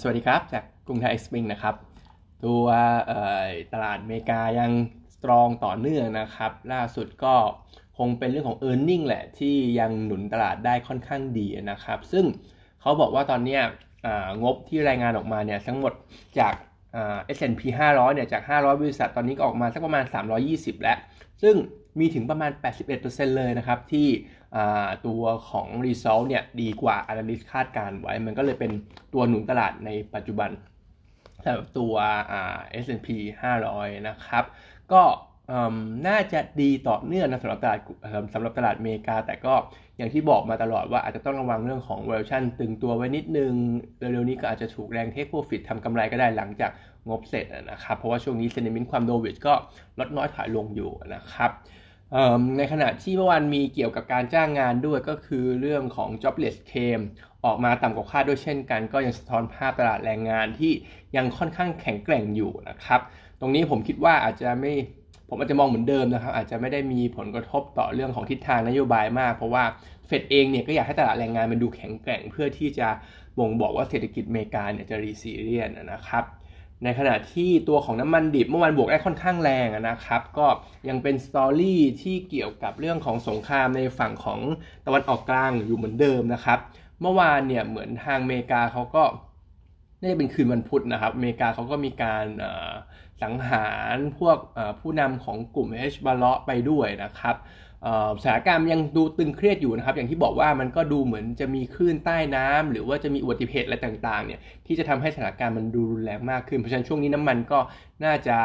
สวัสดีครับ จากกรุงไทยเอ็กซ์พิงนะครับ ตัวตลาดอเมริกายังสตรองต่อเนื่องนะครับ ล่าสุดก็คงเป็นเรื่องของ e a r n i n g แหละที่ยังหนุนตลาดได้ค่อนข้างดีนะครับ ซึ่งเขาบอกว่าตอนนี้งบที่รายงานออกมาเนี่ยทั้งหมดจาก S&P 500เนี่ยจาก 500 บริษัทตอนนี้ก็ออกมาสักประมาณ 320 แล้ว ซึ่งมีถึงประมาณ 81%เลยนะครับ ที่ ตัวของ Result เนี่ยดีกว่า Analyst คาดการไว้ มันก็เลยเป็นตัวหนุนตลาดในปัจจุบันสำหรับตัว S&P 500 นะครับ ก็น่าจะดีต่อเนื่องนะสำหรับตลาดสำหรับตลาดอเมริกา แต่ก็อย่างที่บอกมาตลอดว่าอาจจะต้องระวังเรื่องของ valuation ตึงตัวไว้นิดนึง เร็วๆนี้ก็อาจจะถูกแรงเทคโปรฟิตทำกำไรก็ได้หลังจากงบเสร็จนะครับ เพราะว่าช่วงนี้เซนิมินความโดวิชก็ลดน้อยถอยลงอยู่นะครับ ในขณะที่เมื่อวานมีเกี่ยวกับการจ้างงานด้วยก็คือเรื่องของ jobless claim ออกมาต่ำกว่าคาดด้วยเช่นกัน ก็ยังสะท้อนภาพตลาดแรงงานที่ยังค่อนข้างแข็งแกร่งอยู่นะครับ ตรงนี้ผมคิดว่าอาจจะไม่ผมอาจจะมองเหมือนเดิมนะครับ อาจจะไม่ได้มีผลกระทบต่อเรื่องของทิศทางนโยบายมาก เพราะว่าเฟดเองเนี่ยก็อยากให้ตลาดแรงงานมันดูแข็งแกร่งเพื่อที่จะบ่งบอกว่าเศรษฐกิจอเมริกาเนี่ยจะรีซีเรียนนะครับ ในขณะที่ตัวของน้ำมันดิบเมื่อวานบวกได้ค่อนข้างแรงนะครับ ก็ยังเป็นสตอรี่ที่เกี่ยวกับเรื่องของสงครามในฝั่งของตะวันออกกลางอยู่เหมือนเดิมนะครับ เมื่อวานเนี่ยเหมือนทางอเมริกาเขาก็น่าจะเป็นคืนวันพุธนะครับอเมริกาเขาก็มีการสังหารพวกผู้นำของกลุ่มเอชบาเลาะไปด้วยนะครับสถานการณ์ยังดูตึงเครียดอยู่นะครับ อย่างที่บอกว่ามันก็ดูเหมือนจะมีคลื่นใต้น้ำหรือว่าจะมีอุบัติเหตุอะไรต่างๆเนี่ยที่จะทำให้สถานการณ์มันดูรุนแรงมากขึ้น เพราะฉะนั้นช่วงนี้น้ำมันก็น่าจะ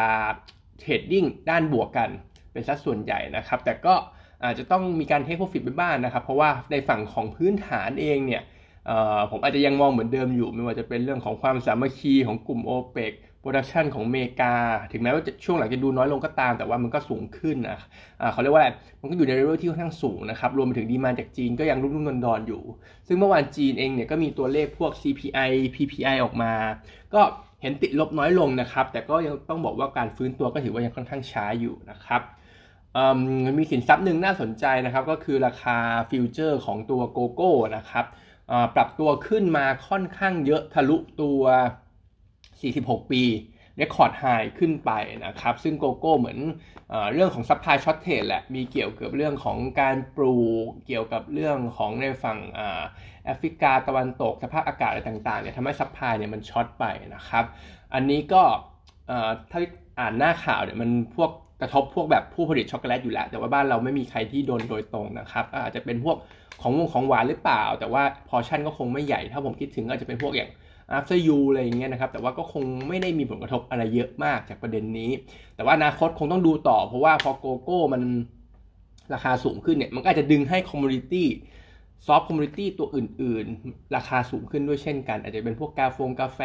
trading ด้านบวกกันเป็นสัดส่วนใหญ่นะครับ แต่ก็อาจจะต้องมีการ take profit ไปบ้างนนะครับ เพราะว่าในฝั่งของพื้นฐานเองเนี่ย ผมอาจจะยังมองเหมือนเดิมอยู่ ไม่ว่าจะเป็นเรื่องของความสามัคคีของกลุ่มโอเปก production ของเมกา ถึงแม้ว่าช่วงหลังจะดูน้อยลงก็ตาม แต่ว่ามันก็สูงขึ้นนะะเขาเรียกว่าอะไรมันก็อยู่ในระดับที่ค่อนข้างสูงนะครับ รวมไปถึง demand จากจีนก็ยังลุ่มๆดอนๆอยู่ ซึ่งเมื่อวานจีนเองเนี่ยก็มีตัวเลขพวก CPI PPI ออกมา ก็เห็นติดลบน้อยลงนะครับ แต่ก็ยังต้องบอกว่าการฟื้นตัวก็ถือว่ายังค่อนข้างช้าอยู่นะครับมีสินทรัพย์หนึ่งน่าสนใจนะครับ ก็คือราคา future ของตัวโกโก้นะครับ ปรับตัวขึ้นมาค่อนข้างเยอะทะลุตัว 46 ปี record high ขึ้นไปนะครับ ซึ่งโกโก้เหมือนเอเรื่องของ supply shortage แหละ มีเกี่ยวกับเรื่องของการปลูก เกี่ยวกับเรื่องของในฝั่งแอฟริกาตะวันตกสภาพอากาศอะไรต่างๆเนี่ยทำให้ supply เนี่ยมัน short ไปนะครับ อันนี้ก็ถ้าอ่านหน้าข่าวเนี่ยมันพวก กระทบพวกแบบผู้ผลิตช็อกโกแลตอยู่แล้ว แต่ว่าบ้านเราไม่มีใครที่โดนโดยตรงนะครับ อาจจะเป็นพวกของวงของหวานหรือเปล่า แต่ว่าพอชั่นก็คงไม่ใหญ่ ถ้าผมคิดถึงอาจจะเป็นพวกอย่าง After You อะไรอย่างเงี้ยนะครับ แต่ว่าก็คงไม่ได้มีผลกระทบอะไรเยอะมากจากประเด็นนี้ แต่ว่าอนาคตคงต้องดูต่อ เพราะว่าพอโกโก้มันราคาสูงขึ้นเนี่ย มันก็อาจจะดึงให้ commodity soft commodity ตัวอื่น ๆ ราคาสูงขึ้นด้วยเช่นกัน อาจจะเป็นพวกกาฟงกาแฟ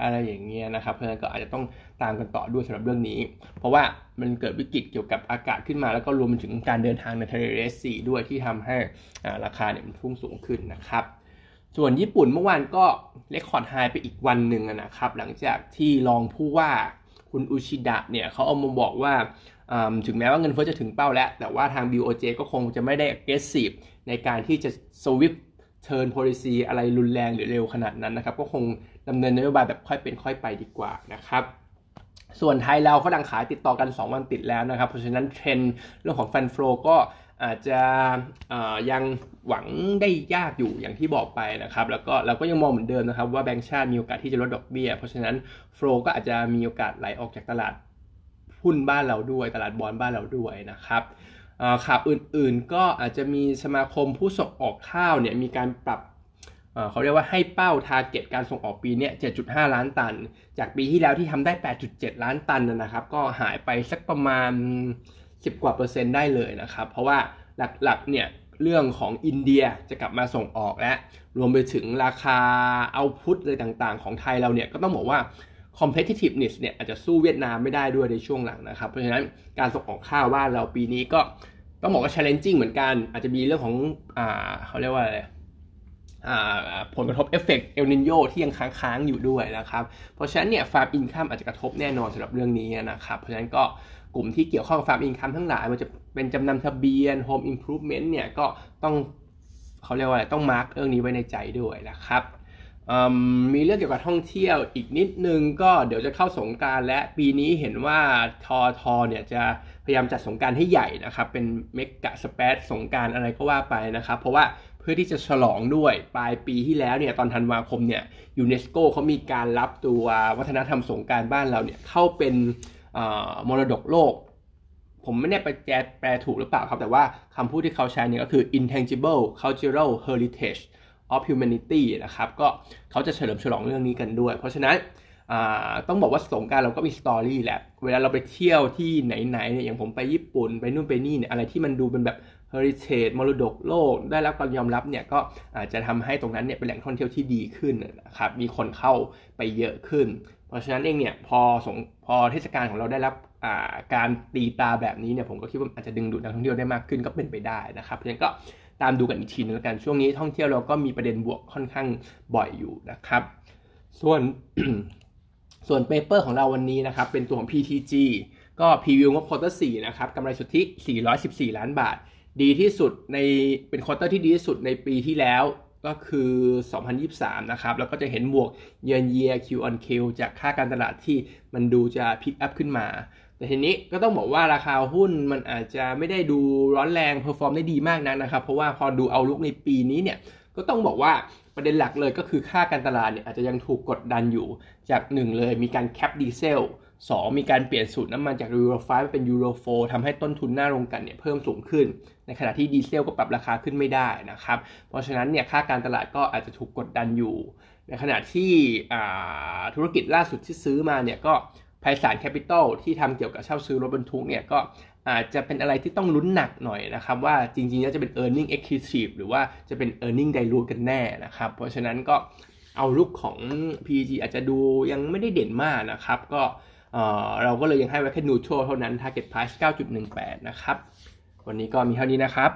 อะไรอย่างเงี้ยนะครับเพราะฉะนั้นก็อาจจะต้องตามกันต่อด้วยสำหรับเรื่องนี้ เพราะว่ามันเกิดวิกฤตเกี่ยวกับอากาศขึ้นมา แล้วก็รวมไปถึงการเดินทางในทะเลเรสซีด้วยที่ทำให้ราคาเนี่ยมันพุ่งสูงขึ้นนะครับส่วนญี่ปุ่นเมื่อวานก็ record high ไปอีกวันหนึ่งนะครับ หลังจากที่รองผู้ว่าคุณอุชิดะเนี่ยเขาเอามาบอกว่าถึงแม้ว่าเงินเฟ้อจะถึงเป้าแล้ว แต่ว่าทาง BOJ ก็คงจะไม่ได้ aggressive ในการที่จะ swift turn policy อะไรรุนแรงหรือเร็วขนาดนั้นนะครับ ก็คงดำเนินนโยบายแบบค่อยเป็นค่อยไปดีกว่านะครับ ส่วนไทยเราฝรั่งขายติดต่อกัน 2 วันติดแล้วนะครับ เพราะฉะนั้นเทรนเรื่องของฟันฟลก็อาจจะยังหวังได้ยากอยู่อย่างที่บอกไปนะครับ แล้วก็เราก็ยังมองเหมือนเดิมนะครับ ว่าแบงก์ชาติมีโอกาสที่จะลดดอกเบี้ย เพราะฉะนั้นโฟลก็อาจจะมีโอกาสไหลออกจากตลาดหุ้นบ้านเราด้วย ตลาดบอลบ้านเราด้วยนะครับ ข่าวอื่นๆ ก็อาจจะมีสมาคมผู้ส่งออกข้าวเนี่ยมีการปรับเขาเรียกว่าให้เป้าทาร์เก็ตการส่งออกปีนี้7.5 ล้านตัน จากปีที่แล้วที่ทำได้ 8.7 ล้านตันนะครับ ก็หายไปสักประมาณ 10 กว่าเปอร์เซ็นต์ได้เลยนะครับ เพราะว่าหลักๆเนี่ยเรื่องของอินเดียจะกลับมาส่งออกและ รวมไปถึงราคา output อะไรต่างๆ ของไทยเราเนี่ยก็ต้องบอกว่า competitiveness เนี่ยอาจจะสู้เวียดนามไม่ได้ด้วยในช่วงหลังนะครับ เพราะฉะนั้นการส่งออกข้าวบ้านเราปีนี้ก็ต้องบอกว่า challenging เหมือนกัน อาจจะมีเรื่องของอ่าเขาเรียกว่าอะไรผลกระทบเอฟเฟกต์เอลนีโญที่ยังค้างๆอยู่ด้วยนะครับ เพราะฉะนั้นเนี่ย farm income อาจจะกระทบแน่นอนสำหรับเรื่องนี้นะครับ เพราะฉะนั้นก็กลุ่มที่เกี่ยวข้องกับ farm income ทั้งหลายมันจะเป็นจำนำทะเบียน home improvement เนี่ยก็ต้องเขาเรียกว่าอะไรต้องมาร์กเรื่องนี้ไว้ในใจด้วยนะครับ มีเรื่องเกี่ยวกับท่องเที่ยวอีกนิดนึงก็เดี๋ยวจะเข้าสงการและปีนี้เห็นว่าทอทอเนี่ยจะพยายามจัดสงการให้ใหญ่นะครับ เป็นเมกะสเปซสงการอะไรก็ว่าไปนะครับ เพราะว่าเพื่อที่จะฉลองด้วยปลายปีที่แล้วเนี่ยตอนธันวาคมเนี่ยยูเนสโกเขามีการรับตัววัฒนธรรมสงการบ้านเราเนี่ยเข้าเป็นมรดกโลก ผมไม่แน่ไปแปลแปลถูกหรือเปล่าครับ แต่ว่าคำพูดที่เขาใช้เนี่ยก็คือ intangible cultural heritage of humanity นะครับก็เขาจะเฉลิมฉลองเรื่องนี้กันด้วย เพราะฉะนั้นต้องบอกว่าสงการเราก็มีสตอรี่แหละ เวลาเราไปเที่ยวที่ไหนๆเนี่ยอย่างผมไปญี่ปุ่นไปนู่นไปนี่เนี่ยอะไรที่มันดูเป็นแบบ heritage มรดกโลก ได้รับการยอมรับเนี่ยก็อาจจะทำให้ตรงนั้นเนี่ยเป็นแหล่งท่องเที่ยวที่ดีขึ้นนะครับมีคนเข้าไปเยอะขึ้น เพราะฉะนั้นเองเนี่ยพอสงพอเทศกาลของเราได้รับการตีตราแบบนี้เนี่ยผมก็คิดว่าอาจจะดึงดูดนักท่องเที่ยวได้มากขึ้นก็เป็นไปได้นะครับเพราะฉะนั้นก็ ตามดูกันอีกทีนึงแล้วกันช่วงนี้ท่องเที่ยวเราก็มีประเด็นบวกค่อนข้างบ่อยอยู่นะครับ ส่วนส่วน paper ของเราวันนี้นะครับ เป็นตัวของ PTG ก็ preview งบ quarter 4นะครับกำไรสุทธิ 414 ล้านบาท ดีที่สุดในเป็น quarter ที่ดีที่สุดในปีที่แล้วก็คือ 2023 นะครับ แล้วก็จะเห็นบวกเยือนเยีย Q on Q จากค่าการตลาดที่มันดูจะ pick up ขึ้นมา แต่ทีนี้ก็ต้องบอกว่าราคาหุ้นมันอาจจะไม่ได้ดูร้อนแรง perform ได้ดีมากนักนะครับ เพราะว่าพอดู outlook ในปีนี้เนี่ยก็ต้องบอกว่าประเด็นหลักเลยก็คือค่าการตลาดเนี่ยอาจจะยังถูกกดดันอยู่จาก 1 เลยมีการ cap ดีเซล2มีการเปลี่ยนสูตรน้ำมันจากยูโร5เป็นยูโร4ทำให้ต้นทุนหน้าโรงกลั่นเนี่ยเพิ่มสูงขึ้น ในขณะที่ดีเซลก็ปรับราคาขึ้นไม่ได้นะครับ เพราะฉะนั้นเนี่ยค่าการตลาดก็อาจจะถูกกดดันอยู่ ในขณะที่ธุรกิจล่าสุดที่ซื้อมาเนี่ยก็ ไพศาลแคปิตอลที่ทำเกี่ยวกับเช่าซื้อรถบรรทุกเนี่ยก็อาจจะเป็นอะไรที่ต้องลุ้นหนักหน่อยนะครับ ว่าจริงๆแล้วจะเป็น e a r n i n g accretive หรือว่าจะเป็น e a r n i n g dilute กันแน่นะครับ เพราะฉะนั้นก็ outlook ของ PTG อาจจะดูยังไม่ได้เด่นมากนะครับ ก็เราก็เลยยังให้ไว้แค่ neutral เท่านั้น target price 9.18 นะครับ วันนี้ก็มีเท่านี้นะครับ